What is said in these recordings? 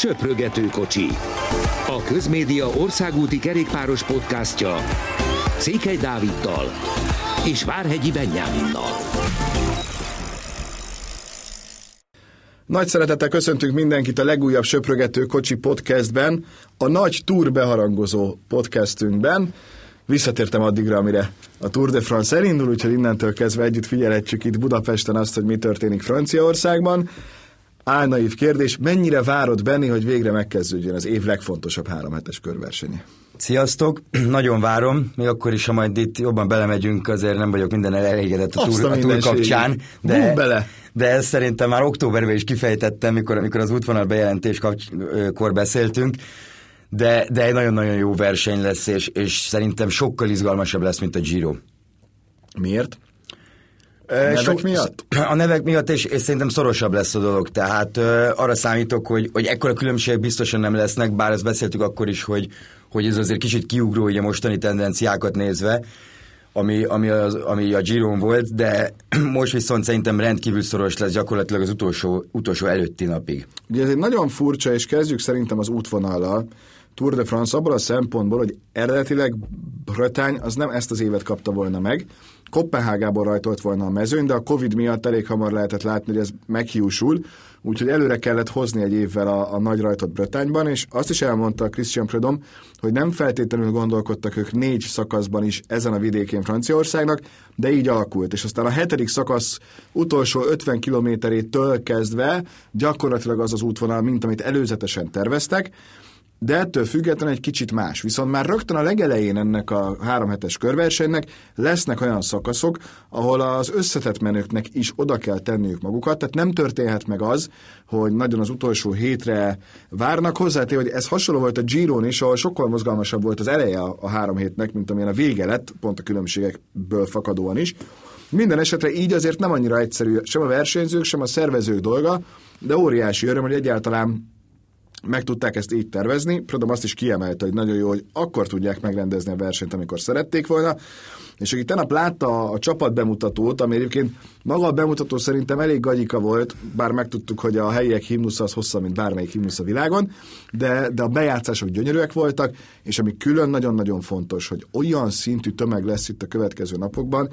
Söprögető kocsi. A Közmédia országúti kerékpáros podcastja Székely Dáviddal és Várhegyi Benyáminnal. Nagy szeretettel köszöntünk mindenkit a legújabb Söprögető Kocsi podcastben, a nagy túr beharangozó podcastünkben. Visszatértem addigra, amire a Tour de France elindul, úgyhogy innentől kezdve együtt figyelhetjük itt Budapesten azt, hogy mi történik Franciaországban. Álnaív kérdés, mennyire várod Benni, hogy végre megkezdődjön az év legfontosabb három hetes körversenye? Sziasztok! Nagyon várom, még akkor is, ha majd itt jobban belemegyünk, azért nem vagyok minden elégedett a túr, a túr kapcsán. De, bele. de ezt szerintem már októberben is kifejtettem, mikor, mikor az útvonal bejelentéskor beszéltünk, de, de egy nagyon-nagyon jó verseny lesz, és, és szerintem sokkal izgalmasabb lesz, mint a Giro. Miért? A nevek Sok, miatt? A nevek miatt, és, és szerintem szorosabb lesz a dolog. Tehát uh, arra számítok, hogy, hogy ekkora különbségek biztosan nem lesznek, bár ezt beszéltük akkor is, hogy, hogy ez azért kicsit kiugró így a mostani tendenciákat nézve, ami, ami, az, ami a Giron volt, de most viszont szerintem rendkívül szoros lesz gyakorlatilag az utolsó, utolsó előtti napig. Ugye ez egy nagyon furcsa, és kezdjük szerintem az útvonallal, Tour de France abból a szempontból, hogy eredetileg Brötány az nem ezt az évet kapta volna meg, Kopenhágából rajtolt volna a mezőn, de a Covid miatt elég hamar lehetett látni, hogy ez meghiúsul, úgyhogy előre kellett hozni egy évvel a, a nagy rajtot Brötányban, és azt is elmondta Christian Prudhomme, hogy nem feltétlenül gondolkodtak ők négy szakaszban is ezen a vidékén Franciaországnak, de így alakult. És aztán a hetedik szakasz utolsó 50 kilométerétől kezdve gyakorlatilag az az útvonal, mint amit előzetesen terveztek, de ettől függetlenül egy kicsit más. Viszont már rögtön a legelején ennek a három hetes körversenynek lesznek olyan szakaszok, ahol az összetett menőknek is oda kell tenniük magukat, tehát nem történhet meg az, hogy nagyon az utolsó hétre várnak hozzá, hogy ez hasonló volt a Giron is, ahol sokkal mozgalmasabb volt az eleje a három hétnek, mint amilyen a vége lett, pont a különbségekből fakadóan is. Minden esetre így azért nem annyira egyszerű sem a versenyzők, sem a szervezők dolga, de óriási öröm, hogy egyáltalán meg tudták ezt így tervezni. Prodom azt is kiemelte, hogy nagyon jó, hogy akkor tudják megrendezni a versenyt, amikor szerették volna. És aki tenap látta a csapat bemutatót, ami egyébként maga a bemutató szerintem elég gagyika volt, bár megtudtuk, hogy a helyiek himnusza az hosszabb, mint bármelyik himnusz a világon, de, de a bejátszások gyönyörűek voltak, és ami külön nagyon-nagyon fontos, hogy olyan szintű tömeg lesz itt a következő napokban,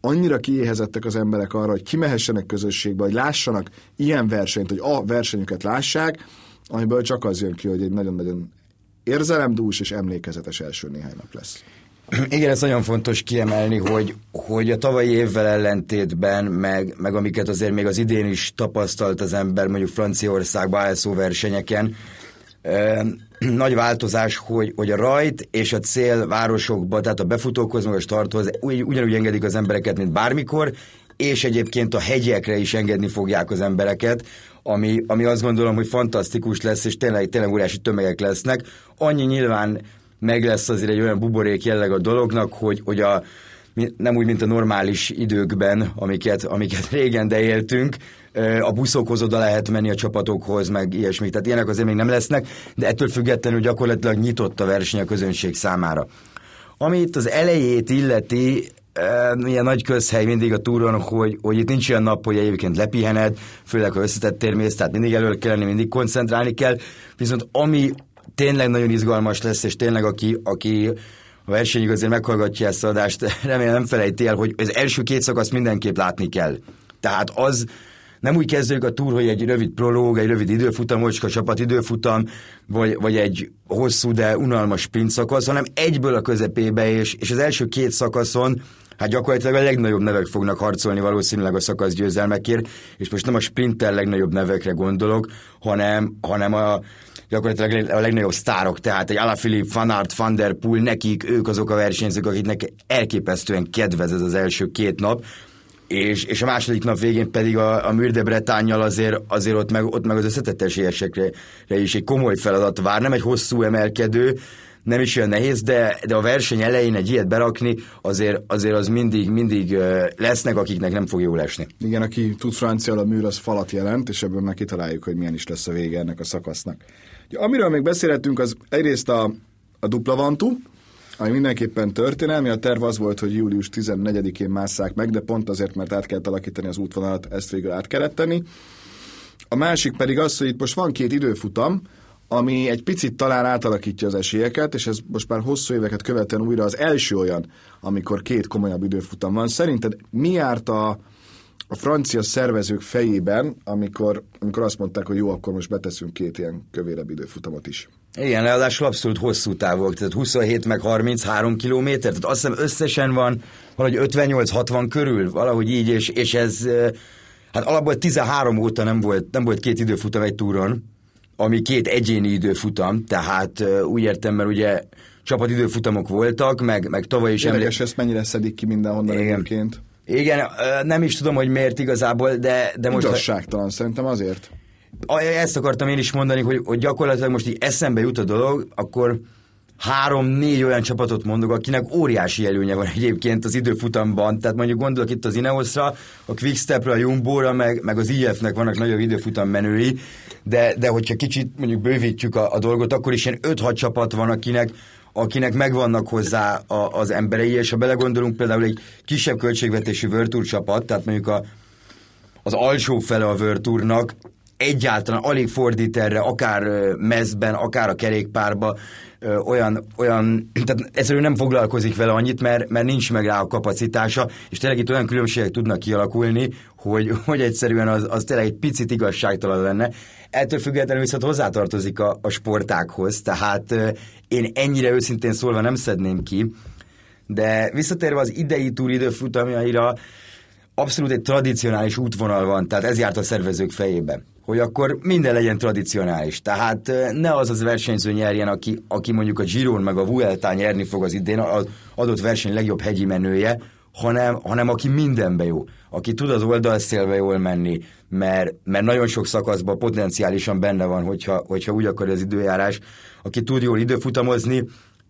annyira kiéhezettek az emberek arra, hogy kimehessenek közösségbe, hogy lássanak ilyen versenyt, hogy a versenyüket lássák, amiből csak az jön ki, hogy egy nagyon-nagyon érzelemdús és emlékezetes első néhány nap lesz. Igen, ez nagyon fontos kiemelni, hogy, hogy a tavalyi évvel ellentétben, meg, meg amiket azért még az idén is tapasztalt az ember, mondjuk Franciaországban ASO versenyeken, nagy változás, hogy, hogy a rajt és a cél városokba, tehát a befutókhoz, meg a starthoz ugy, ugyanúgy engedik az embereket, mint bármikor, és egyébként a hegyekre is engedni fogják az embereket, ami, ami azt gondolom, hogy fantasztikus lesz, és tényleg, tényleg óriási tömegek lesznek. Annyi nyilván meg lesz azért egy olyan buborék jelleg a dolognak, hogy, hogy a, nem úgy, mint a normális időkben, amiket, amiket régen de éltünk, a buszokhoz oda lehet menni a csapatokhoz, meg ilyesmi. Tehát ilyenek azért még nem lesznek, de ettől függetlenül gyakorlatilag nyitott a verseny a közönség számára. Ami itt az elejét illeti, ilyen nagy közhely mindig a túron, hogy, hogy itt nincs olyan nap, hogy egyébként lepihened, főleg ha összetett térmész, tehát mindig elő kell lenni, mindig koncentrálni kell, viszont ami tényleg nagyon izgalmas lesz, és tényleg aki, aki a versenyig azért meghallgatja ezt az adást, remélem nem felejti el, hogy az első két szakasz mindenképp látni kell. Tehát az, nem úgy kezdődik a túr, hogy egy rövid prológ, egy rövid időfutam, a csapat időfutam, vagy, vagy egy hosszú, de unalmas sprint szakasz, hanem egyből a közepébe, és, és az első két szakaszon hát gyakorlatilag a legnagyobb nevek fognak harcolni valószínűleg a szakasz győzelmekért, és most nem a sprinter legnagyobb nevekre gondolok, hanem, hanem a gyakorlatilag a legnagyobb sztárok, tehát egy Alaphilippe, Van Aert, Van Der Poel, nekik ők azok a versenyzők, akiknek elképesztően kedvez ez az első két nap, és, és a második nap végén pedig a, a Mürde Bretányjal azért, azért ott, meg, ott meg az összetett esélyesekre is egy komoly feladat vár, nem egy hosszú emelkedő, nem is olyan nehéz, de, de a verseny elején egy ilyet berakni, azért, azért az mindig, mindig lesznek, akiknek nem fog jól esni. Igen, aki tud francia, a műr az falat jelent, és ebből meg kitaláljuk, hogy milyen is lesz a vége ennek a szakasznak. Amiről még beszélhetünk, az egyrészt a, a dupla vantú, ami mindenképpen történelmi. A terv az volt, hogy július 14-én másszák meg, de pont azért, mert át kellett alakítani az útvonalat, ezt végül át kellett tenni. a másik pedig az, hogy itt most van két időfutam, ami egy picit talán átalakítja az esélyeket, és ez most már hosszú éveket követően újra az első olyan, amikor két komolyabb időfutam van. Szerinted mi járt a, a francia szervezők fejében, amikor, amikor azt mondták, hogy jó, akkor most beteszünk két ilyen kövérebb időfutamot is? Igen, ráadásul abszolút hosszú távok, tehát 27 meg 33 kilométer, tehát azt hiszem összesen van valahogy 58-60 körül, valahogy így, és, és ez hát alapból 13 óta nem volt, nem volt két időfutam egy túron, ami két egyéni időfutam, tehát úgy értem, mert ugye csapatidőfutamok voltak, meg, meg tavaly is... Érdekes, emlé... ezt mennyire szedik ki mindenhonnan Igen. egyébként. Igen, nem is tudom, hogy miért igazából, de, de most... Igazságtalan, szerintem azért. Ezt akartam én is mondani, hogy, hogy gyakorlatilag most így eszembe jut a dolog, akkor három-négy olyan csapatot mondok, akinek óriási előnye van egyébként az időfutamban. Tehát mondjuk gondolok itt az Ineosra, a Quickstepre, a Jumbo-ra, meg, meg az IF-nek vannak nagyobb időfutam menői, de, de hogyha kicsit mondjuk bővítjük a, a dolgot, akkor is ilyen 5-6 csapat van, akinek akinek megvannak hozzá a, az emberei, és ha belegondolunk például egy kisebb költségvetésű Virtual csapat, tehát mondjuk a, az alsó fele a Virtualnak egyáltalán alig fordít erre, akár mezben, akár a kerékpárba, olyan, olyan, tehát egyszerűen nem foglalkozik vele annyit, mert, mert nincs meg rá a kapacitása, és tényleg itt olyan különbségek tudnak kialakulni, hogy, hogy egyszerűen az, az tényleg egy picit igazságtalan lenne. Ettől függetlenül viszont hozzátartozik a, a sportákhoz, tehát én ennyire őszintén szólva nem szedném ki, de visszatérve az idei túl időfutamjaira, abszolút egy tradicionális útvonal van, tehát ez járt a szervezők fejében hogy akkor minden legyen tradicionális. Tehát ne az az versenyző nyerjen, aki, aki mondjuk a Giron meg a Vuelta nyerni fog az idén, az adott verseny legjobb hegyi menője, hanem, hanem aki mindenbe jó, aki tud az oldalszélbe jól menni, mert, mert nagyon sok szakaszban potenciálisan benne van, hogyha, hogyha úgy akarja az időjárás, aki tud jól időfutamozni,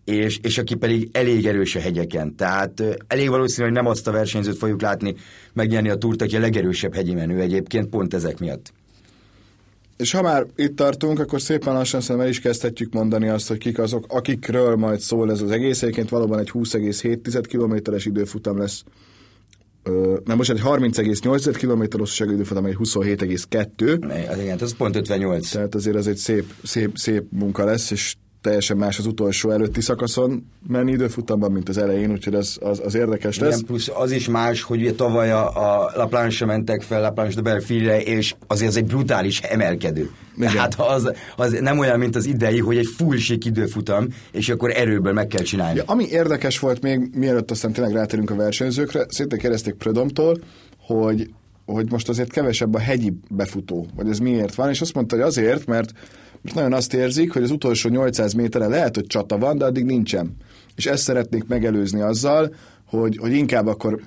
és, és aki pedig elég erős a hegyeken. Tehát elég valószínű, hogy nem azt a versenyzőt fogjuk látni megnyerni a túrt, aki a legerősebb hegyi menő egyébként, pont ezek miatt. És ha már itt tartunk, akkor szépen lassan szerintem el is kezdhetjük mondani azt, hogy kik azok, akikről majd szól ez az egész. Egyébként valóban egy 20,7 kilométeres időfutam lesz. Ö, nem, most egy 30,8 km hosszúságú időfutam, egy 27,2. Az igen, ez pont 58. Tehát azért ez egy szép, szép, szép munka lesz, és teljesen más az utolsó előtti szakaszon menni időfutamban, mint az elején, úgyhogy az, az, az érdekes lesz. Igen, plusz az is más, hogy ugye tavaly a, a La Planche mentek fel, La Planche de Belfile, és azért az egy brutális emelkedő. Igen. Tehát az, az nem olyan, mint az idei, hogy egy full sík időfutam, és akkor erőből meg kell csinálni. Ja, ami érdekes volt még, mielőtt aztán tényleg rátérünk a versenyzőkre, szinte kérdezték Prödomtól, hogy hogy most azért kevesebb a hegyi befutó, hogy ez miért van, és azt mondta, hogy azért, mert most nagyon azt érzik, hogy az utolsó 800 méterre lehet, hogy csata van, de addig nincsen. És ezt szeretnék megelőzni azzal, hogy, hogy inkább akkor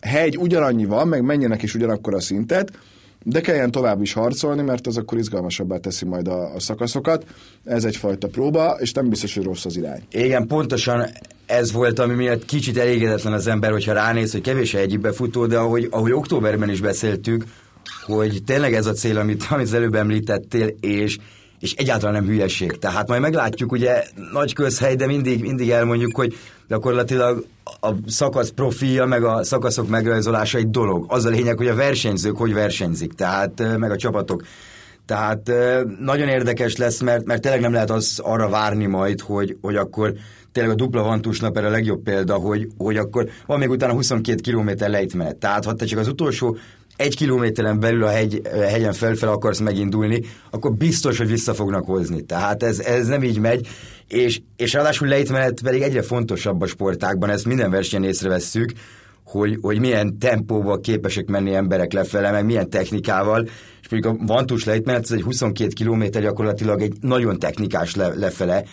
hegy ugyanannyi van, meg menjenek is ugyanakkor a szintet, de kelljen tovább is harcolni, mert az akkor izgalmasabbá teszi majd a, a szakaszokat. Ez egyfajta próba, és nem biztos, hogy rossz az irány. Igen, pontosan ez volt, ami miatt kicsit elégedetlen az ember, hogyha ránéz, hogy kevés egy befutó, de ahogy, ahogy októberben is beszéltük, hogy tényleg ez a cél, amit, amit az előbb említettél, és és egyáltalán nem hülyeség. Tehát majd meglátjuk, ugye nagy közhely, de mindig, mindig elmondjuk, hogy gyakorlatilag a szakasz profilja, meg a szakaszok megrajzolása egy dolog. Az a lényeg, hogy a versenyzők hogy versenyzik, tehát meg a csapatok. Tehát nagyon érdekes lesz, mert, mert tényleg nem lehet az arra várni majd, hogy, hogy akkor tényleg a dupla vantusnap erre a legjobb példa, hogy, hogy akkor van még utána 22 km lejtmenet. Tehát ha te csak az utolsó egy kilométeren belül a hegy, hegyen felfel akarsz megindulni, akkor biztos, hogy vissza fognak hozni. Tehát ez, ez nem így megy, és, és ráadásul lejtmenet pedig egyre fontosabb a sportákban, ezt minden versenyen észrevesszük, hogy, hogy milyen tempóval képesek menni emberek lefele, meg milyen technikával, és mondjuk a vantus lejtmenet, ez egy 22 km gyakorlatilag egy nagyon technikás le, lefele,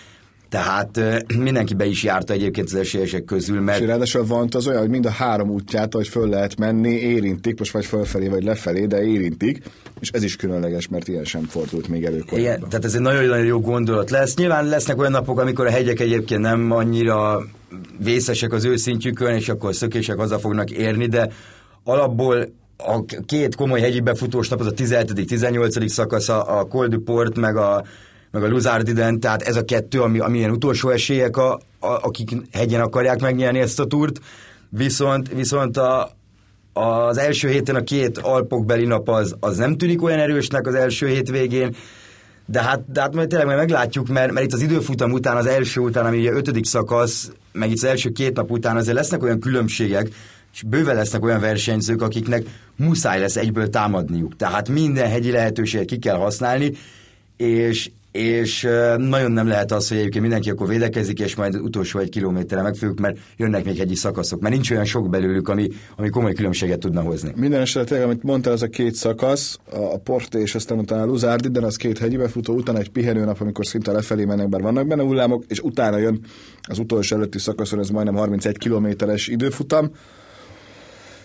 tehát mindenki be is járta egyébként az esélyesek közül, mert... És ráadásul van az olyan, hogy mind a három útját, hogy föl lehet menni, érintik, most vagy fölfelé, vagy lefelé, de érintik, és ez is különleges, mert ilyen sem fordult még elő Igen, tehát ez egy nagyon-nagyon jó gondolat lesz. Nyilván lesznek olyan napok, amikor a hegyek egyébként nem annyira vészesek az őszintjükön, és akkor szökések haza fognak érni, de alapból a két komoly hegyi befutós nap, az a 17.-18. szakasza, a Col du Port, meg a meg a Luzardiden, tehát ez a kettő, ami, ami ilyen utolsó esélyek, a, a, akik hegyen akarják megnyerni ezt a túrt, viszont, viszont a, az első héten a két alpokbeli nap az, az nem tűnik olyan erősnek az első hétvégén, de hát, de hát majd tényleg majd meglátjuk, mert, mert itt az időfutam után, az első után, ami ugye ötödik szakasz, meg itt az első két nap után azért lesznek olyan különbségek, és bőven lesznek olyan versenyzők, akiknek muszáj lesz egyből támadniuk. Tehát minden hegyi lehetőséget ki kell használni, és, és nagyon nem lehet az, hogy egyébként mindenki akkor védekezik, és majd utolsó egy kilométerre megfőjük, mert jönnek még hegyi szakaszok, mert nincs olyan sok belőlük, ami, ami komoly különbséget tudna hozni. Minden esetre, amit mondtál, az a két szakasz, a Porté és aztán utána a Luzárdi, de az két hegyi befutó, utána egy pihenőnap, amikor szinte lefelé mennek, bár vannak benne hullámok, és utána jön az utolsó előtti szakaszon, ez majdnem 31 kilométeres időfutam,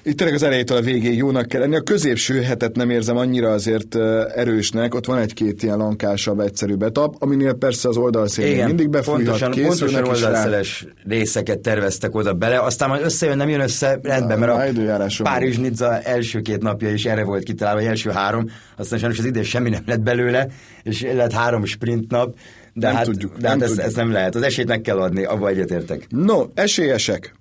itt tényleg az elejétől a végéig jónak kell lenni. A középső hetet nem érzem annyira azért erősnek, ott van egy-két ilyen lankásabb, egyszerű betap, aminél persze az oldalszélén mindig befújhat, pontosan, pontosan oldalszeles részeket terveztek oda bele, aztán majd összejön, nem jön össze, rendben, mert a Párizs Nizza első két napja is erre volt kitalálva, első három, aztán sajnos az idén semmi nem lett belőle, és lett három sprint nap, de nem hát, tudjuk, de hát nem ez, tudjuk. ez nem lehet. Az esélyt meg kell adni, abba egyetértek. No, esélyesek.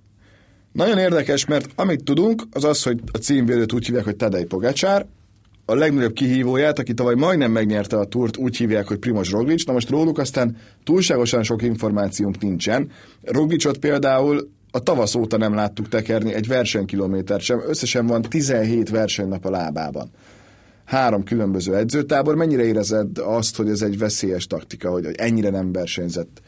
Nagyon érdekes, mert amit tudunk, az az, hogy a címvédőt úgy hívják, hogy Tadej Pogacsár, a legnagyobb kihívóját, aki tavaly majdnem megnyerte a túrt, úgy hívják, hogy Primoz Roglic. Na most róluk aztán túlságosan sok információnk nincsen. Roglicot például a tavasz óta nem láttuk tekerni egy versenykilométert sem. Összesen van 17 versenynap a lábában. Három különböző edzőtábor. Mennyire érezed azt, hogy ez egy veszélyes taktika, hogy ennyire nem versenyzett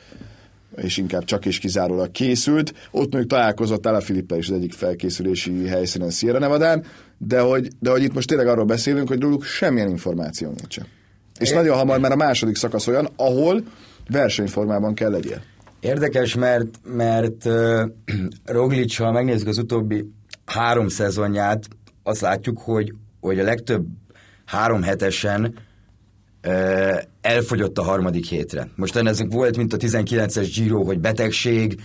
és inkább csak és kizárólag készült. Ott mondjuk találkozott Ala Filippel is az egyik felkészülési helyszínen Sierra Nevadán, de hogy, de hogy itt most tényleg arról beszélünk, hogy róluk semmilyen információ nincsen. És nagyon hamar már a második szakasz olyan, ahol versenyformában kell legyél. Érdekes, mert, mert uh, Roglic, ha megnézzük az utóbbi három szezonját, azt látjuk, hogy, hogy a legtöbb három hetesen elfogyott a harmadik hétre. Most ennek volt, mint a 19-es Giro, hogy betegség,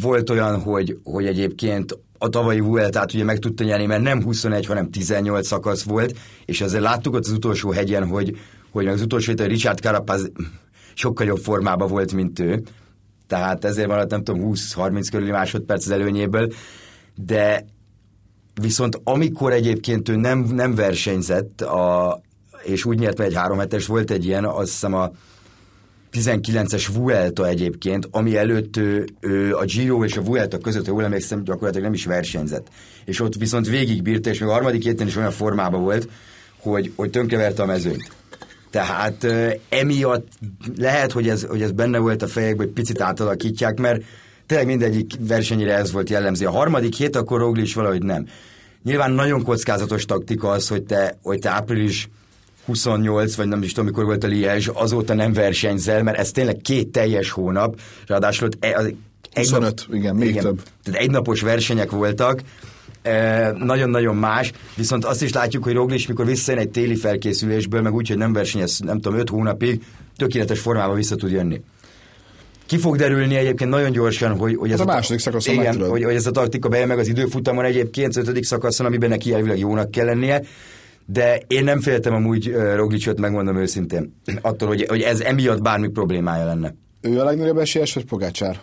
volt olyan, hogy, hogy egyébként a tavalyi Vueltát ugye meg tudta nyerni, mert nem 21, hanem 18 szakasz volt, és azért láttuk ott az utolsó hegyen, hogy, hogy az utolsó héten Richard Carapaz sokkal jobb formában volt, mint ő. Tehát ezért van, nem tudom, 20-30 körüli másodperc az előnyéből, de viszont amikor egyébként ő nem, nem versenyzett, a, és úgy nyert egy három hetes, volt egy ilyen, azt hiszem a 19-es Vuelta egyébként, ami előtt ő, ő a Giro és a Vuelta között, ha jól emlékszem, gyakorlatilag nem is versenyzett. És ott viszont végigbírta, és még a harmadik héten is olyan formában volt, hogy, hogy tönkreverte a mezőnyt. Tehát emiatt lehet, hogy ez, hogy ez benne volt a fejekben, hogy picit átalakítják, mert tényleg mindegyik versenyre ez volt jellemző. A harmadik hét, akkor Roglic valahogy nem. Nyilván nagyon kockázatos taktika az, hogy te, hogy te április 28, vagy nem is tudom, mikor volt a Liège, azóta nem versenyzel, mert ez tényleg két teljes hónap, ráadásul ott e- egy 25, nap, igen, még igen, több. Tehát egynapos versenyek voltak, e, nagyon-nagyon más, viszont azt is látjuk, hogy Roglic, mikor visszajön egy téli felkészülésből, meg úgy, hogy nem versenyez, nem tudom, 5 hónapig, tökéletes formában vissza tud jönni. Ki fog derülni egyébként nagyon gyorsan, hogy, hogy ez, ez a, a második szakaszon igen, hogy, hogy ez a taktika bejön meg az időfutamon egyébként, az ötödik szakaszon, amiben neki elvileg jónak kell lennie, de én nem féltem amúgy Roglicot, megmondom őszintén, attól, hogy, hogy ez emiatt bármi problémája lenne. Ő a legnagyobb esélyes, vagy Pogácsár?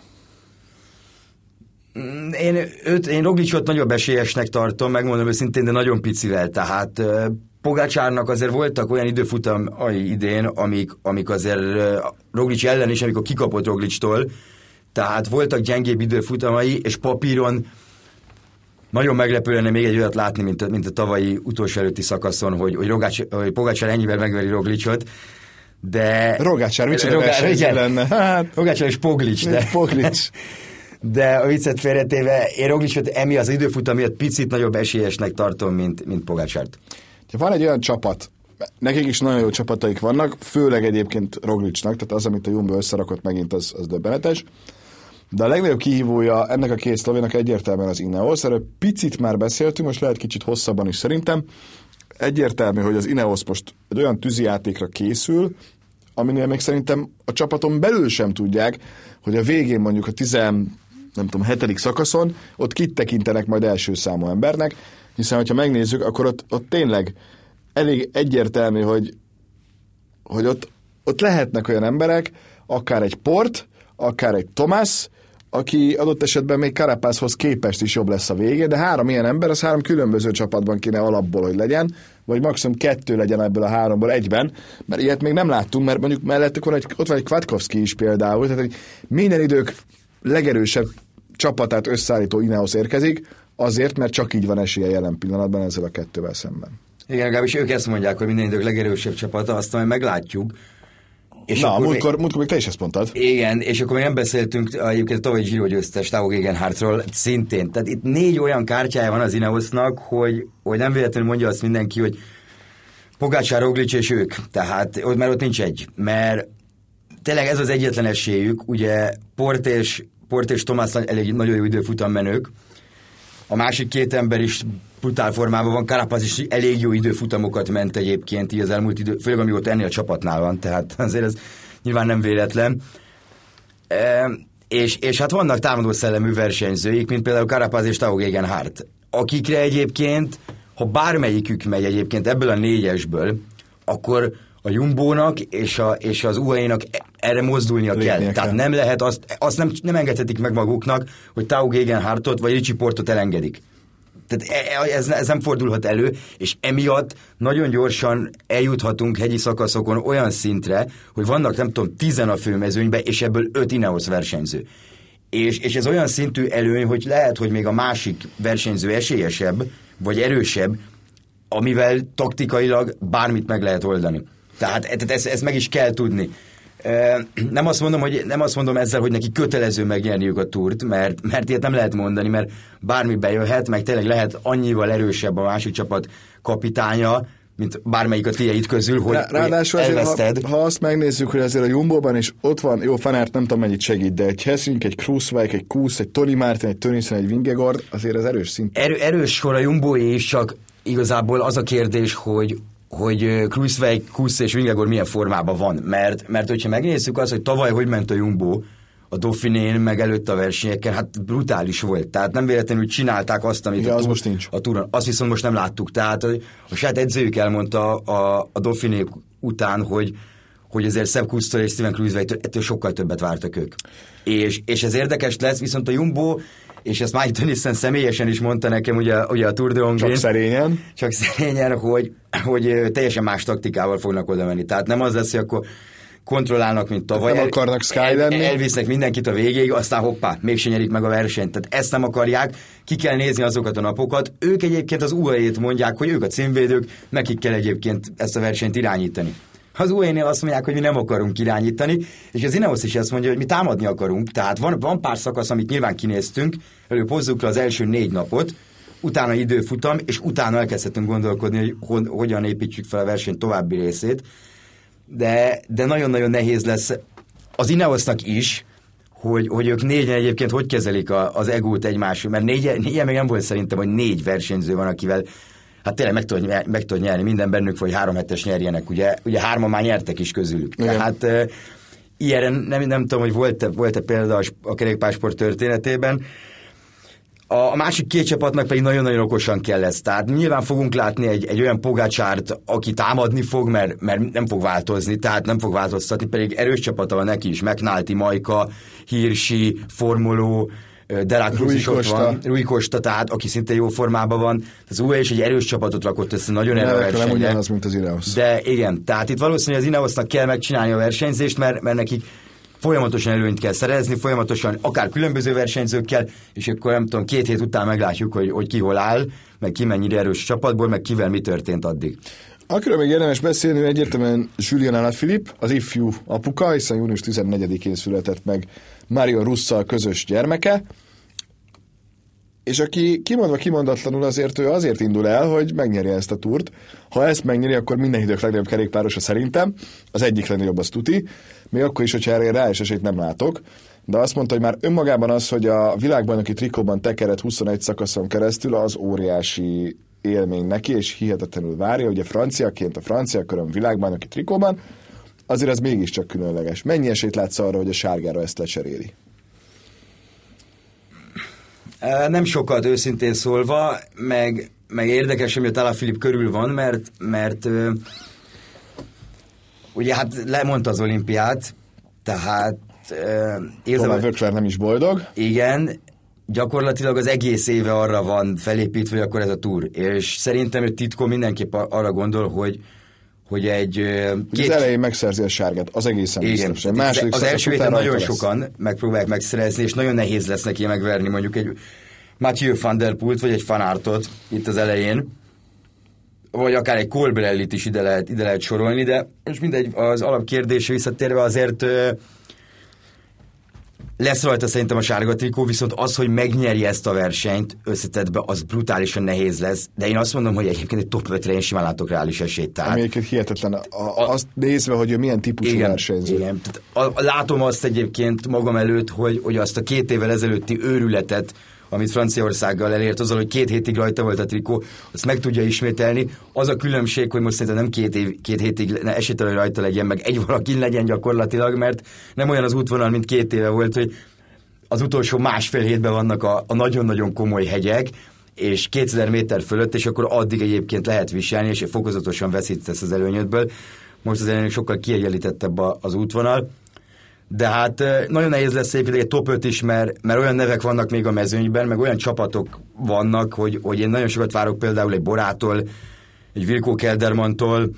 Én, őt, én Roglicot nagyobb esélyesnek tartom, megmondom őszintén, de nagyon picivel, tehát Pogácsárnak azért voltak olyan időfutamai idén, amik, amik azért uh, Roglic ellen is, amikor kikapott Roglictól, tehát voltak gyengébb időfutamai, és papíron nagyon meglepő lenne még egy olyat látni, mint a, mint a tavalyi utolsó előtti szakaszon, hogy, hogy, Rogács, hogy Pogácsár ennyivel megveri Roglicot, de... Rogácsár, micsoda Rogá, igen, lenne? Hát, Rogácsár és Poglic, de... Poglic. De a viccet félretéve, én Roglicot emi az időfutam miatt picit nagyobb esélyesnek tartom, mint, mint Pogácsárt. Van egy olyan csapat, nekik is nagyon jó csapataik vannak, főleg egyébként Roglicnak, tehát az, amit a Jumbo összerakott megint, az, az döbbenetes. De a legnagyobb kihívója ennek a két szlovénak egyértelműen az Ineos. Erről picit már beszéltünk, most lehet kicsit hosszabban is szerintem. Egyértelmű, hogy az Ineos most egy olyan tűzijátékra készül, aminél még szerintem a csapaton belül sem tudják, hogy a végén mondjuk a 10, nem tudom, hetedik szakaszon, ott kit tekintenek majd első számú embernek, hiszen hogyha megnézzük, akkor ott, ott tényleg elég egyértelmű, hogy, hogy ott, ott lehetnek olyan emberek, akár egy Port, akár egy Thomas, aki adott esetben még Karapászhoz képest is jobb lesz a végé, de három ilyen ember, az három különböző csapatban kéne alapból, hogy legyen, vagy maximum kettő legyen ebből a háromból egyben, mert ilyet még nem láttunk, mert mondjuk mellettük van egy, ott van egy Kvatkowski is például, tehát egy minden idők legerősebb csapatát összeállító Ineos érkezik, azért, mert csak így van esélye jelen pillanatban ezzel a kettővel szemben. Igen, legalábbis ők ezt mondják, hogy minden idők legerősebb csapata, azt majd meglátjuk. És Na, múltkor, még, múltkor még te is ezt mondtad. Igen, és akkor még nem beszéltünk egyébként tavalyi Giro győztes Tao Gegenhardtról szintén. Tehát itt négy olyan kártyája van az Ineosnak, hogy, hogy nem véletlenül mondja azt mindenki, hogy Pogácsár, Roglic és ők. Tehát ott, mert ott nincs egy. Mert tényleg ez az egyetlen esélyük. Ugye Port és, Port és Tomás elég nagyon jó időfutam menők. A másik két ember is brutál formában van. Karapaz is elég jó időfutamokat ment egyébként így az elmúlt idő, főleg amióta ennél a csapatnál van, tehát azért ez nyilván nem véletlen. E, és, és hát vannak támadó szellemű versenyzőik, mint például Karapaz és Tao Gegenhardt, akikre egyébként, ha bármelyikük megy egyébként ebből a négyesből, akkor a Jumbónak és, a, és az UAE-nak erre mozdulnia Lépnie kell. Tehát nem lehet, azt, azt nem, nem engedhetik meg maguknak, hogy Tau Gegenhardtot vagy Ricsi Portot elengedik. Tehát e, e, ez, ez nem fordulhat elő, és emiatt nagyon gyorsan eljuthatunk hegyi szakaszokon olyan szintre, hogy vannak nem tudom, tizen a főmezőnyben, és ebből öt Ineos versenyző. És, és ez olyan szintű előny, hogy lehet, hogy még a másik versenyző esélyesebb, vagy erősebb, amivel taktikailag bármit meg lehet oldani. Tehát, ezt, ezt meg is kell tudni. Nem azt mondom, hogy nem azt mondom ezzel, hogy neki kötelező megnyerniük a túrt, mert, mert ilyet nem lehet mondani, mert bármi bejöhet, meg tényleg lehet annyival erősebb a másik csapat kapitánya, mint bármelyik a tiéd közül, hogy, Ráadásul hogy elveszted. Ha, ha, azt megnézzük, hogy azért a Jumbo-ban is ott van, jó, Fanert nem tudom mennyit segít, de egy Hessink, egy Kruszweig, egy Kusz, egy Tony Martin, egy Tönnissen, egy Vingegard, azért az erős szint. Erő, erős sor a Jumbo is, csak igazából az a kérdés, hogy hogy Kruiswijk, Kusz és Vingegor milyen formában van. Mert, mert hogyha megnézzük azt, hogy tavaly hogy ment a Jumbo, a Dauphinén, meg előtt a versenyeken, hát brutális volt. Tehát nem véletlenül csinálták azt, amit Igen, a, túr, most nincs. a túron. Azt viszont most nem láttuk. Tehát a, a saját edzőjük elmondta a, a Dauphiné után, hogy hogy azért Szebb Kusztól és Steven Kruiswijk ettől sokkal többet vártak ők. És, és ez érdekes lesz, viszont a Jumbo és ezt Mike Tennyson személyesen is mondta nekem, ugye, ugye a Tour de Hongrie. Csak szerényen. Csak szerényen, hogy, hogy teljesen más taktikával fognak oda menni. Tehát nem az lesz, hogy akkor kontrollálnak, mint tavaly. Nem akarnak Sky el, lenni. Elvisznek mindenkit a végéig, aztán hoppá, mégsem nyerik meg a versenyt. Tehát ezt nem akarják, ki kell nézni azokat a napokat. Ők egyébként az UAE-t mondják, hogy ők a címvédők, nekik kell egyébként ezt a versenyt irányítani. Az UE-nél azt mondják, hogy mi nem akarunk irányítani, és az Ineos is ezt mondja, hogy mi támadni akarunk. Tehát van, van pár szakasz, amit nyilván kinéztünk, előbb hozzuk le az első négy napot, utána időfutam, és utána elkezdhetünk gondolkodni, hogy hogyan építsük fel a verseny további részét. De, de nagyon-nagyon nehéz lesz az Ineosnak is, hogy, hogy ők négyen egyébként hogy kezelik a, az egót egymásról, mert négyen, négyen még nem volt szerintem, hogy négy versenyző van, akivel hát tényleg meg tudod, meg tudod nyerni, minden bennük, hogy három hetes nyerjenek, ugye, ugye hárman már nyertek is közülük. Igen. Tehát ilyenre nem, nem tudom, hogy volt-e, volt-e példa a kerékpásport történetében, a másik két csapatnak pedig nagyon-nagyon okosan kell lesz. Tehát nyilván fogunk látni egy, egy olyan pogácsárt, aki támadni fog, mert, mert nem fog változni, tehát nem fog változtatni, pedig erős csapata van neki is. McNulty, Majka, Hirsi, Formuló, Delacruz is ott van, Rui Costa, tehát aki szinte jó formában van. Az UE is egy erős csapatot rakott össze, nagyon erős. Nem ugyanaz, mint az Ineos. De igen, tehát itt valószínűleg az Ineosnak kell megcsinálni a versenyzést, mert, mert nekik folyamatosan előnyt kell szerezni, folyamatosan akár különböző versenyzőkkel, és akkor nem tudom, két hét után meglátjuk, hogy, hogy ki hol áll, meg ki mennyire erős csapatból, meg kivel mi történt addig. Akiről még érdemes beszélni, egyértelműen Julian Alaphilippe, az ifjú apuka, hiszen június 14-én született meg Mario Russzal közös gyermeke, és aki kimondva kimondatlanul azért ő azért indul el, hogy megnyeri ezt a túrt. Ha ezt megnyeri, akkor minden idők legnagyobb kerékpárosa szerintem. Az egyik legnagyobb az tuti. Még akkor is, hogyha erre rá esélyt nem látok. De azt mondta, hogy már önmagában az, hogy a világbajnoki trikóban tekered 21 szakaszon keresztül, az óriási élmény neki, és hihetetlenül várja, ugye franciaként a francia köröm világbajnoki trikóban, azért az mégiscsak különleges. Mennyi esélyt látsz arra, hogy a sárgára ezt lecseréli? Nem sokat őszintén szólva, meg, meg érdekes, hogy a Tala Filip körül van, mert, mert ugye hát lemondta az olimpiát, tehát Érzem, Vökler nem is boldog. Igen, gyakorlatilag az egész éve arra van felépítve, hogy akkor ez a túr. És szerintem hogy titkon mindenképp arra gondol, hogy hogy egy... Két... Az elején megszerzi a sárgát, az egészen Igen. biztos. Második az, az első héten nagyon lesz. sokan megpróbálják megszerezni, és nagyon nehéz lesz neki megverni mondjuk egy Mathieu van der Pult, vagy egy Fanártot itt az elején, vagy akár egy Colbrellit is ide lehet, ide lehet sorolni, de most mindegy, az alapkérdésre visszatérve azért lesz rajta szerintem a sárga trikó, viszont az, hogy megnyeri ezt a versenyt összetetbe, az brutálisan nehéz lesz, de én azt mondom, hogy egyébként egy top 5-re én simán látok reális esélyt. Tehát... Egyébként hihetetlen, a, a, azt nézve, hogy ő milyen típusú igen, versenyző. Igen, tehát a, a, látom azt egyébként magam előtt, hogy, hogy azt a két évvel ezelőtti őrületet, amit Franciaországgal elért, azzal, hogy két hétig rajta volt a trikó, azt meg tudja ismételni. Az a különbség, hogy most szerintem nem két, év, két hétig esélytelen, hogy rajta legyen, meg egy valaki legyen gyakorlatilag, mert nem olyan az útvonal, mint két éve volt, hogy az utolsó másfél hétben vannak a, a nagyon-nagyon komoly hegyek, és 2000 méter fölött, és akkor addig egyébként lehet viselni, és fokozatosan veszítesz az előnyödből. Most az előnyök sokkal kiegyenlítettebb az útvonal de hát nagyon nehéz lesz építeni egy top 5 is, mert, mert olyan nevek vannak még a mezőnyben, meg olyan csapatok vannak, hogy, hogy én nagyon sokat várok például egy Borától, egy Vilko Keldermantól,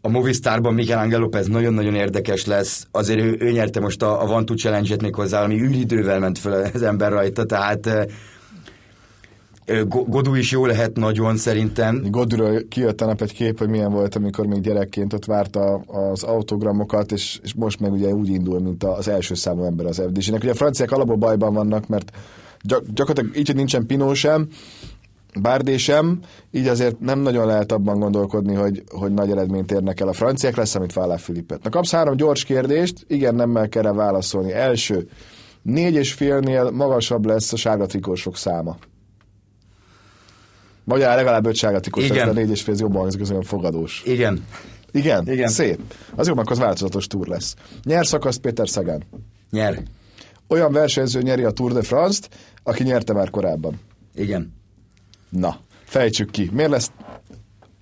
a Movistarban Michelangelo Lopez nagyon-nagyon érdekes lesz. Azért ő, ő nyerte most a, a One Two Challenge-et még hozzá, ami űridővel ment fel az ember rajta, tehát Godú is jó lehet nagyon szerintem. Godúról kijött a nap egy kép, hogy milyen volt, amikor még gyerekként ott várta az autogramokat, és, és most meg ugye úgy indul, mint az első számú ember az FDZ-nek. Ugye a franciák alapból bajban vannak, mert gyak, gyakorlatilag így, hogy nincsen Pinó sem, Bárdé sem, így azért nem nagyon lehet abban gondolkodni, hogy, hogy nagy eredményt érnek el a franciák, lesz, amit Fálá Filipet. Na kapsz három gyors kérdést, igen, nemmel kell válaszolni. Első, négy és félnél magasabb lesz a sárga trikósok száma. Vagy legalább öt sárga trikós, ez a négy és fél jobban hangzik, olyan fogadós. Igen. Igen? Igen. Szép. Az jobban az változatos túr lesz. Nyer szakaszt Péter Szegán. Nyer. Olyan versenyző nyeri a Tour de France-t, aki nyerte már korábban. Igen. Na, fejtsük ki. Miért lesz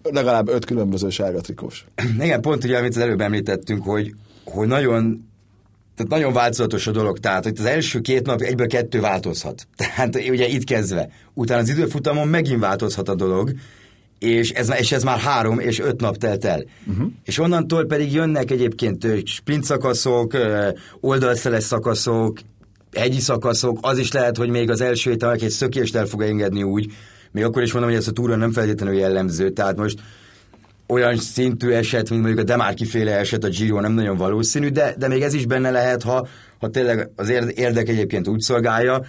legalább öt különböző sárga trikós? Igen, pont ugye, amit az előbb említettünk, hogy, hogy nagyon tehát nagyon változatos a dolog, tehát hogy az első két nap egyből kettő változhat. Tehát ugye itt kezdve. Utána az időfutamon megint változhat a dolog, és ez, és ez már három és öt nap telt el. Uh-huh. És onnantól pedig jönnek egyébként sprint szakaszok, oldalszeles szakaszok, hegyi szakaszok, az is lehet, hogy még az első héten egy szökést el fog engedni úgy, még akkor is mondom, hogy ez a túra nem feltétlenül jellemző, tehát most olyan szintű eset, mint mondjuk a Demárki féle eset a Giro nem nagyon valószínű, de, de még ez is benne lehet, ha, ha tényleg az érdek egyébként úgy szolgálja,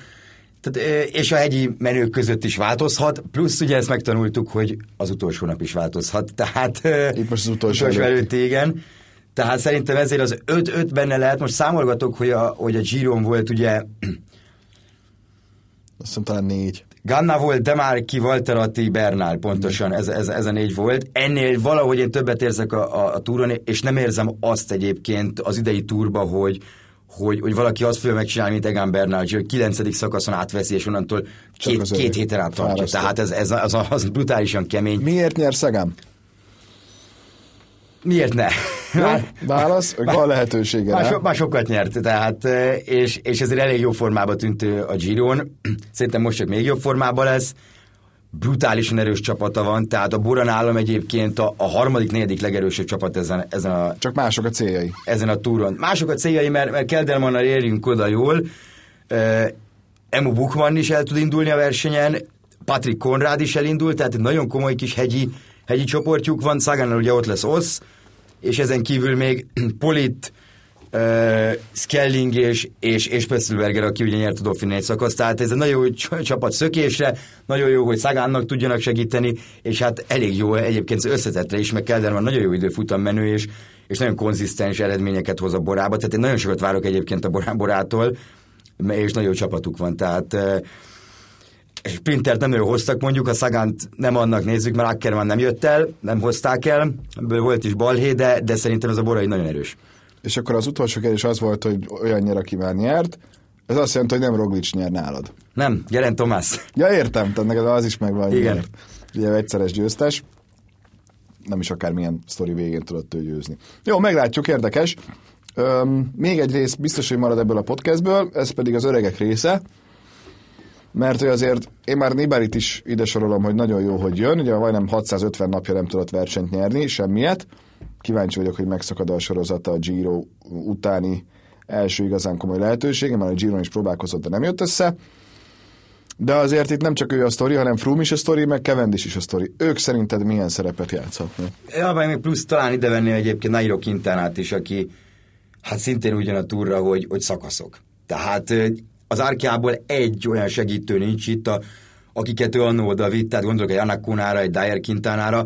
tehát, és a hegyi menők között is változhat, plusz ugye ezt megtanultuk, hogy az utolsó nap is változhat, tehát itt most az utolsó, utolsó előtt, igen. Tehát szerintem ezért az 5-5 benne lehet, most számolgatok, hogy a, hogy a Giron volt ugye azt hiszem talán négy. Ganna volt, de már ki Walter Bernál, pontosan ez, ez, ez a négy volt. Ennél valahogy én többet érzek a, a, a túron, és nem érzem azt egyébként az idei túrba, hogy, hogy, hogy valaki azt fogja megcsinálni, mint Egan Bernal, hogy kilencedik szakaszon átveszi, és onnantól két, két héten át tartja. Tehát ez, ez az, az brutálisan kemény. Miért nyer Szegám? Miért ne? Már, válasz, már, van lehetősége már, so, már sokat nyert, tehát, és, és ezért elég jó formában tűnt a Giron. Szerintem most csak még jobb formában lesz. Brutálisan erős csapata van, tehát a Boran állam egyébként a, a harmadik, negyedik legerősebb csapat ezen, ezen a... Csak mások a céljai. Ezen a túron. Mások a céljai, mert, mert Keldermannal érjünk oda jól. Emu Buchmann is el tud indulni a versenyen, Patrick Konrád is elindult, tehát egy nagyon komoly kis hegyi, hegyi csoportjuk van, Szagánál ugye ott lesz Osz, és ezen kívül még Polit, uh, Skelling és, és, és Pesselberger, aki ugye nyert a Dauphin egy szakasz, tehát ez egy nagyon jó csapat szökésre, nagyon jó, hogy Szagánnak tudjanak segíteni, és hát elég jó egyébként az összetetre is, meg Kelderman nagyon jó időfutam menő, és, és nagyon konzisztens eredményeket hoz a borába, tehát én nagyon sokat várok egyébként a borá, borától, és nagyon jó csapatuk van, tehát uh, sprintert nem nagyon hoztak, mondjuk a Szagánt nem annak nézzük, mert Ackermann nem jött el, nem hozták el, ebből volt is balhé, de, de szerintem ez a borai nagyon erős. És akkor az utolsó kérdés az volt, hogy olyan nyer, aki már nyert, ez azt jelenti, hogy nem Roglic nyer nálad. Nem, Geren Tomás. Ja, értem, tehát neked az is megvan. Igen. Nyert. Ugye egyszeres győztes. Nem is akármilyen sztori végén tudott ő győzni. Jó, meglátjuk, érdekes. Öm, még egy rész biztos, hogy marad ebből a podcastből, ez pedig az öregek része, mert hogy azért én már Nibarit is ide sorolom, hogy nagyon jó, hogy jön, ugye majdnem 650 napja nem tudott versenyt nyerni, semmiet. Kíváncsi vagyok, hogy megszakad a sorozata a Giro utáni első igazán komoly lehetősége, mert a Giro is próbálkozott, de nem jött össze. De azért itt nem csak ő a sztori, hanem Froome is a sztori, meg Cavendish is a sztori. Ők szerinted milyen szerepet játszhatnak? Ja, meg még plusz talán ide venni egyébként Nairo Quintanát is, aki hát szintén ugyan a túra, hogy, hogy szakaszok. Tehát az árkiából egy olyan segítő nincs itt, a, akiket ő annó oda vitt, tehát gondolok egy Anakonára, egy Dyer Quintánára,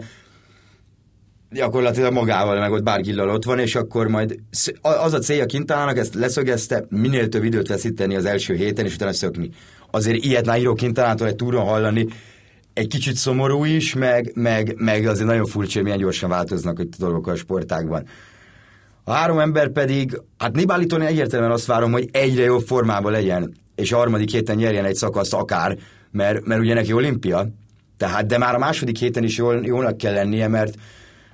gyakorlatilag magával, meg ott bárkillal ott van, és akkor majd az a célja Quintánának, ezt leszögezte, minél több időt veszíteni az első héten, és utána szökni. Azért ilyet Nairo Quintánától egy túron hallani, egy kicsit szomorú is, meg, meg, meg azért nagyon furcsa, hogy milyen gyorsan változnak itt a dolgok a sportákban. A három ember pedig, hát Nibálitól egyértelműen azt várom, hogy egyre jobb formában legyen, és a harmadik héten nyerjen egy szakaszt akár, mert, mert ugye neki olimpia, tehát, de már a második héten is jól, jónak kell lennie, mert,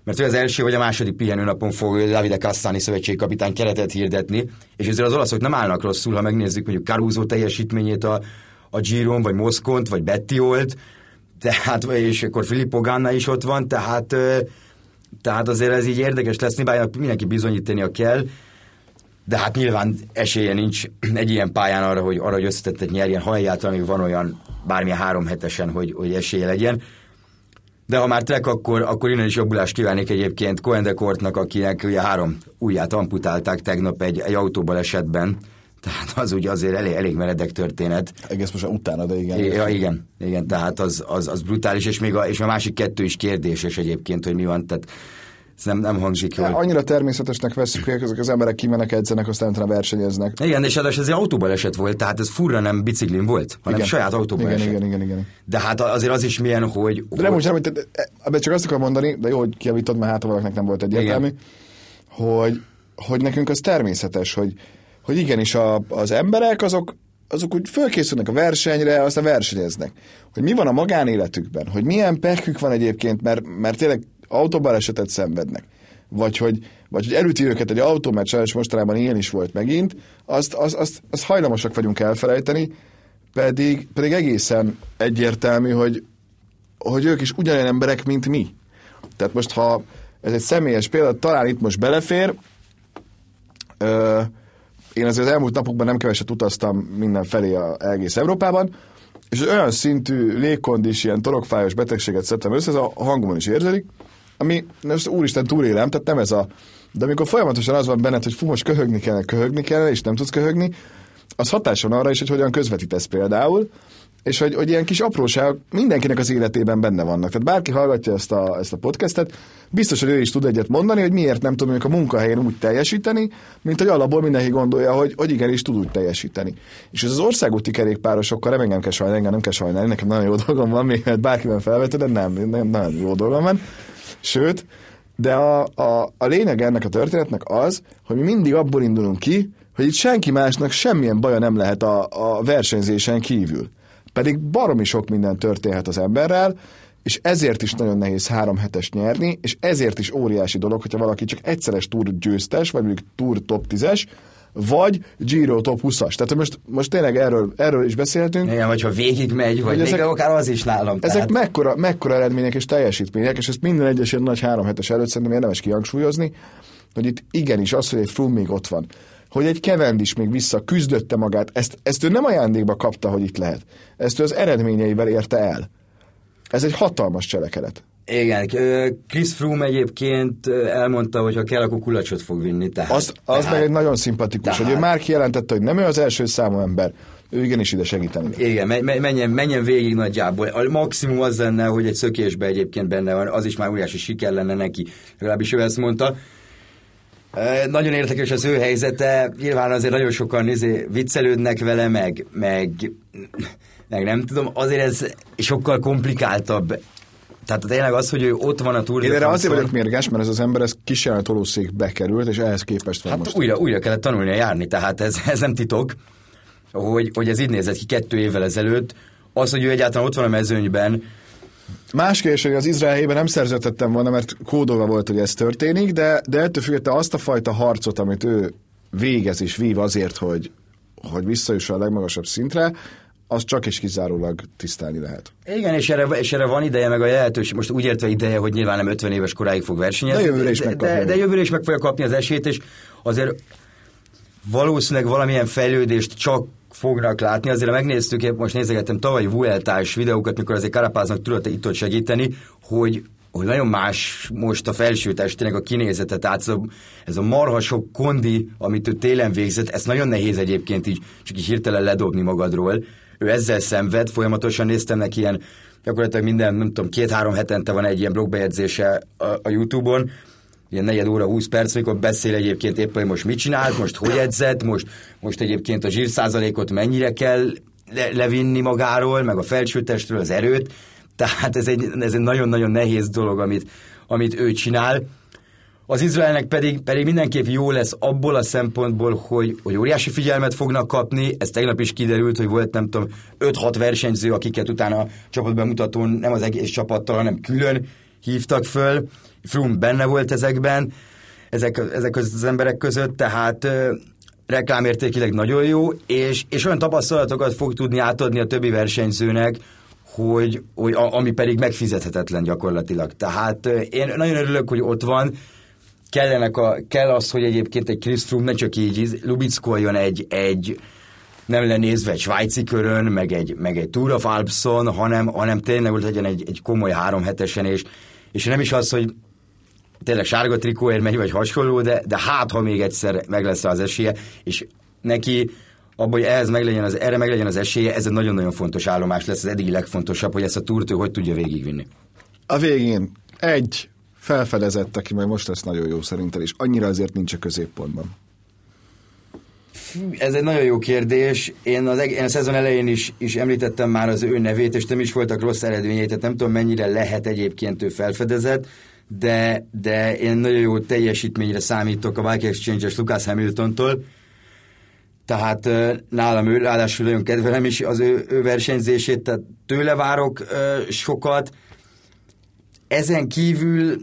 mert ő az első vagy a második pihenőnapon fog Davide Cassani szövetségkapitány keretet hirdetni, és ezért az olaszok nem állnak rosszul, ha megnézzük mondjuk Caruso teljesítményét a, a Giron, vagy Moszkont, vagy Bettiolt, tehát, és akkor Filippo Ganna is ott van, tehát tehát azért ez így érdekes lesz, nyilván mindenki bizonyítania kell, de hát nyilván esélye nincs egy ilyen pályán arra, hogy, arra, hogy összetettet nyerjen, ha egyáltalán van olyan bármilyen három hetesen, hogy, hogy esélye legyen. De ha már trek, akkor, akkor innen is jobbulást kívánnék egyébként Cohen de Kortnak, akinek ugye három ujját amputálták tegnap egy, egy autóbal esetben. Tehát az ugye azért elég, elég meredek történet. Egész most utána, de igen. Ja, igen, igen, tehát az, az, az brutális, és még a, és a másik kettő is kérdéses egyébként, hogy mi van, tehát ez nem, nem hangzik jól. Annyira természetesnek veszük, hogy ezek az emberek kimennek, edzenek, aztán utána versenyeznek. Igen, és ez egy autóban esett volt, tehát ez furra nem biciklin volt, hanem igen. saját autóban igen. Igen, igen, igen. De hát azért az is milyen, hogy... De nem hogy... úgy, nem, csak azt akarom mondani, de jó, hogy kiavítod, mert hát valakinek nem volt egyértelmű, hogy, hogy nekünk az természetes, hogy, hogy igenis a, az emberek azok, azok úgy fölkészülnek a versenyre, aztán versenyeznek. Hogy mi van a magánéletükben, hogy milyen pekük van egyébként, mert, mert tényleg autóbalesetet szenvednek, vagy hogy, vagy hogy elüti őket egy autó, mert sajnos mostanában ilyen is volt megint, azt, azt, azt, azt hajlamosak vagyunk elfelejteni, pedig, pedig egészen egyértelmű, hogy, hogy ők is ugyanolyan emberek, mint mi. Tehát most, ha ez egy személyes példa, talán itt most belefér, ö, én azért az elmúlt napokban nem keveset utaztam mindenfelé a egész Európában, és olyan szintű légkondis, ilyen torokfájos betegséget szedtem össze, ez a hangomon is érződik, ami most úristen túlélem, tehát nem ez a... De amikor folyamatosan az van benned, hogy fú, most köhögni kellene, köhögni kellene, és nem tudsz köhögni, az hatáson arra is, hogy hogyan közvetítesz például, és hogy, hogy ilyen kis apróságok mindenkinek az életében benne vannak. Tehát bárki hallgatja ezt a, ezt a podcastet, biztos, hogy ő is tud egyet mondani, hogy miért nem tudom a munkahelyén úgy teljesíteni, mint hogy alapból mindenki gondolja, hogy, hogy igenis tud úgy teljesíteni. És ez az országúti kerékpárosokkal nem engem kell sajnálni, engem nem kell sajnálni, nekem nagyon jó dolgom van, még mert bárkiben felvetted, de nem, nem, nagyon jó dolgom van. Sőt, de a, a, a lényeg ennek a történetnek az, hogy mi mindig abból indulunk ki, hogy itt senki másnak semmilyen baja nem lehet a, a versenyzésen kívül. Pedig baromi sok minden történhet az emberrel, és ezért is nagyon nehéz három hetes nyerni, és ezért is óriási dolog, hogyha valaki csak egyszeres túr győztes, vagy mondjuk túr top 10-es, vagy Giro top 20-as. Tehát most, most tényleg erről, erről is beszéltünk. Igen, vagy ha végig megy, vagy még ezek, akár az is nálam. Ezek tehát... mekkora, mekkora eredmények és teljesítmények, és ezt minden egyes ilyen nagy három hetes előtt szerintem érdemes kihangsúlyozni, hogy itt igenis az, hogy egy Froome még ott van, hogy egy kevend is még vissza küzdötte magát, ezt, ezt ő nem ajándékba kapta, hogy itt lehet. Ezt ő az eredményeivel érte el. Ez egy hatalmas cselekedet. Igen, Chris Froome egyébként elmondta, hogy ha kell, akkor kulacsot fog vinni. Tehát, az, az tehát, meg egy nagyon szimpatikus, tehát, hogy ő már kijelentette, hogy nem ő az első számú ember, ő igenis ide segíteni. Igen, menjen, menjen végig nagyjából. A maximum az lenne, hogy egy szökésbe egyébként benne van, az is már óriási siker lenne neki. Legalábbis ő ezt mondta. Nagyon érdekes az ő helyzete, nyilván azért nagyon sokan izé, viccelődnek vele, meg, meg, meg nem tudom, azért ez sokkal komplikáltabb tehát tényleg az, hogy ő ott van a Tour Én erre azért vagyok mérges, mert ez az ember ez kísérlet tolószékbe került, és ehhez képest van hát most. Újra, újra kellett tanulnia járni, tehát ez, ez nem titok, hogy, hogy ez így nézett ki kettő évvel ezelőtt. Az, hogy ő egyáltalán ott van a mezőnyben, Más kérdés, hogy az Izrael nem szerződtettem volna, mert kódolva volt, hogy ez történik, de, de ettől függetlenül azt a fajta harcot, amit ő végez és vív azért, hogy, hogy visszajusson a legmagasabb szintre, az csak és kizárólag tisztelni lehet. Igen, és erre, és erre van ideje, meg a lehetőség, most úgy értve ideje, hogy nyilván nem 50 éves koráig fog versenyezni. De jövőre is de, de, de jövőre is meg fogja kapni az esélyt, és azért valószínűleg valamilyen fejlődést csak fognak látni. Azért megnéztük, épp most nézegettem tavalyi Vueltás videókat, mikor azért Karapáznak tudott itt segíteni, hogy hogy nagyon más most a felső testének a kinézete, tehát ez a, ez a marha sok kondi, amit ő télen végzett, ezt nagyon nehéz egyébként így csak így hirtelen ledobni magadról. Ő ezzel szenved, folyamatosan néztem neki ilyen, gyakorlatilag minden, nem tudom, két-három hetente van egy ilyen blogbejegyzése a, a Youtube-on, ilyen negyed óra, 20 perc, mikor beszél egyébként éppen, hogy most mit csinált, most hogy edzett, most, most egyébként a zsírszázalékot mennyire kell le, levinni magáról, meg a felsőtestről az erőt, tehát ez egy, ez egy nagyon-nagyon nehéz dolog, amit, amit ő csinál. Az Izraelnek pedig, pedig mindenképp jó lesz abból a szempontból, hogy, hogy óriási figyelmet fognak kapni. Ez tegnap is kiderült, hogy volt nem tudom 5-6 versenyző, akiket utána a csapatbemutatón nem az egész csapattal, hanem külön hívtak föl. Froome benne volt ezekben, ezek, ezek az emberek között, tehát reklámértékileg nagyon jó, és, és olyan tapasztalatokat fog tudni átadni a többi versenyzőnek, hogy, hogy a, ami pedig megfizethetetlen gyakorlatilag. Tehát én nagyon örülök, hogy ott van, kellenek a, kell az, hogy egyébként egy Chris Froome ne csak így lubickoljon egy, egy nem lenézve egy svájci körön, meg egy, meg egy Tour of Alpson, hanem, hanem tényleg hogy legyen egy, egy komoly három hetesen, és, és nem is az, hogy tényleg sárga trikóért megy, vagy hasonló, de, de hát, ha még egyszer meg lesz az esélye, és neki abban, hogy ehhez legyen az, erre legyen az esélye, ez egy nagyon-nagyon fontos állomás lesz, az eddigi legfontosabb, hogy ezt a túrt hogy tudja végigvinni. A végén egy felfedezett, aki majd most lesz nagyon jó szerintem, és annyira azért nincs a középpontban. Ez egy nagyon jó kérdés. Én, az, én a szezon elején is, is említettem már az ő nevét, és nem is voltak rossz eredményei, tehát nem tudom mennyire lehet egyébként ő felfedezett, de, de én nagyon jó teljesítményre számítok a Bike Exchange-es Lucas Hamiltontól, tehát nálam ő, ráadásul nagyon kedvelem is az ő, ő versenyzését, tehát tőle várok ö, sokat. Ezen kívül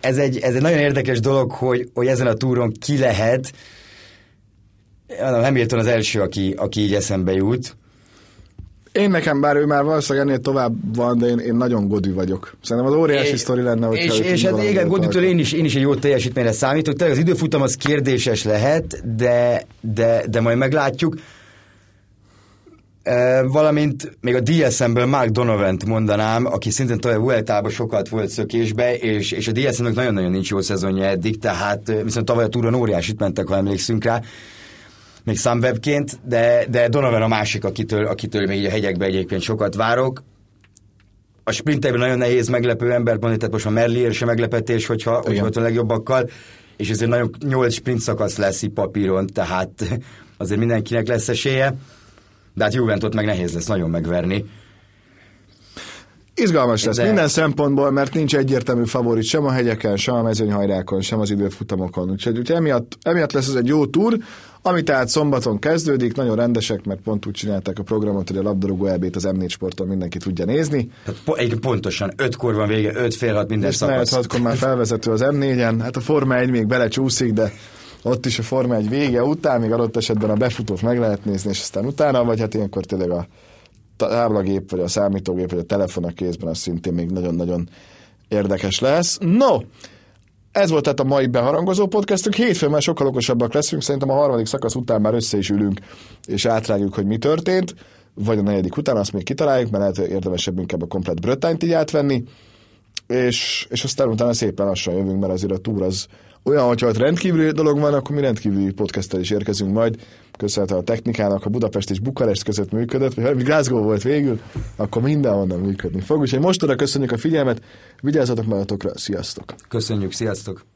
ez egy, ez egy nagyon érdekes dolog, hogy, hogy ezen a túron ki lehet. Hamilton az első, aki, aki így eszembe jut. Én nekem, bár ő már valószínűleg ennél tovább van, de én, én nagyon godű vagyok. Szerintem az óriási é, sztori lenne, hogy És, és hát igen, godűtől én is, én is egy jó teljesítményre számítok. Tehát az időfutam az kérdéses lehet, de, de, de majd meglátjuk. E, valamint még a DSM-ből Mark donovan mondanám, aki szintén tavaly Vueltában sokat volt szökésbe, és, és a DSM-nek nagyon-nagyon nincs jó szezonja eddig, tehát viszont tavaly a túron óriásit mentek, ha emlékszünk rá még Sunwebként, de, de Donovan a másik, akitől, akitől még a hegyekben egyébként sokat várok. A sprinterben nagyon nehéz meglepő ember mondani, tehát most a Merlier sem meglepetés, hogyha, hogyha ott a legjobbakkal, és ezért nagyon nyolc sprint szakasz lesz itt papíron, tehát azért mindenkinek lesz esélye, de hát Juventot meg nehéz lesz nagyon megverni. Izgalmas lesz de... minden szempontból, mert nincs egyértelmű favorit sem a hegyeken, sem a mezőnyhajrákon, sem az időfutamokon. Úgyhogy, úgyhogy emiatt, emiatt lesz ez egy jó túr, ami tehát szombaton kezdődik, nagyon rendesek, mert pont úgy csinálták a programot, hogy a labdarúgó elbét az M4 sporton mindenki tudja nézni. Tehát po- pontosan, ötkor van vége, öt fél hat minden És szakasz. hatkor már felvezető az M4-en, hát a Forma 1 még belecsúszik, de ott is a Forma 1 vége után, még adott esetben a befutót meg lehet nézni, és aztán utána, vagy hát ilyenkor tényleg a táblagép, vagy a számítógép, vagy a telefon a kézben, az szintén még nagyon-nagyon érdekes lesz. No, ez volt tehát a mai beharangozó podcastünk. Hétfőn már sokkal okosabbak leszünk. Szerintem a harmadik szakasz után már össze is ülünk, és átrágjuk, hogy mi történt. Vagy a negyedik után, azt még kitaláljuk, mert lehet érdemesebb inkább a komplet brötányt így átvenni. És, és aztán utána szépen lassan jövünk, mert azért a túr az olyan, hogyha ott rendkívüli dolog van, akkor mi rendkívüli podcasttel is érkezünk majd. Köszönhetően a technikának, a Budapest és Bukarest között működött, vagy Glasgow volt végül, akkor mindenhonnan működni fog. Úgyhogy mostanra köszönjük a figyelmet, vigyázzatok magatokra, sziasztok! Köszönjük, sziasztok!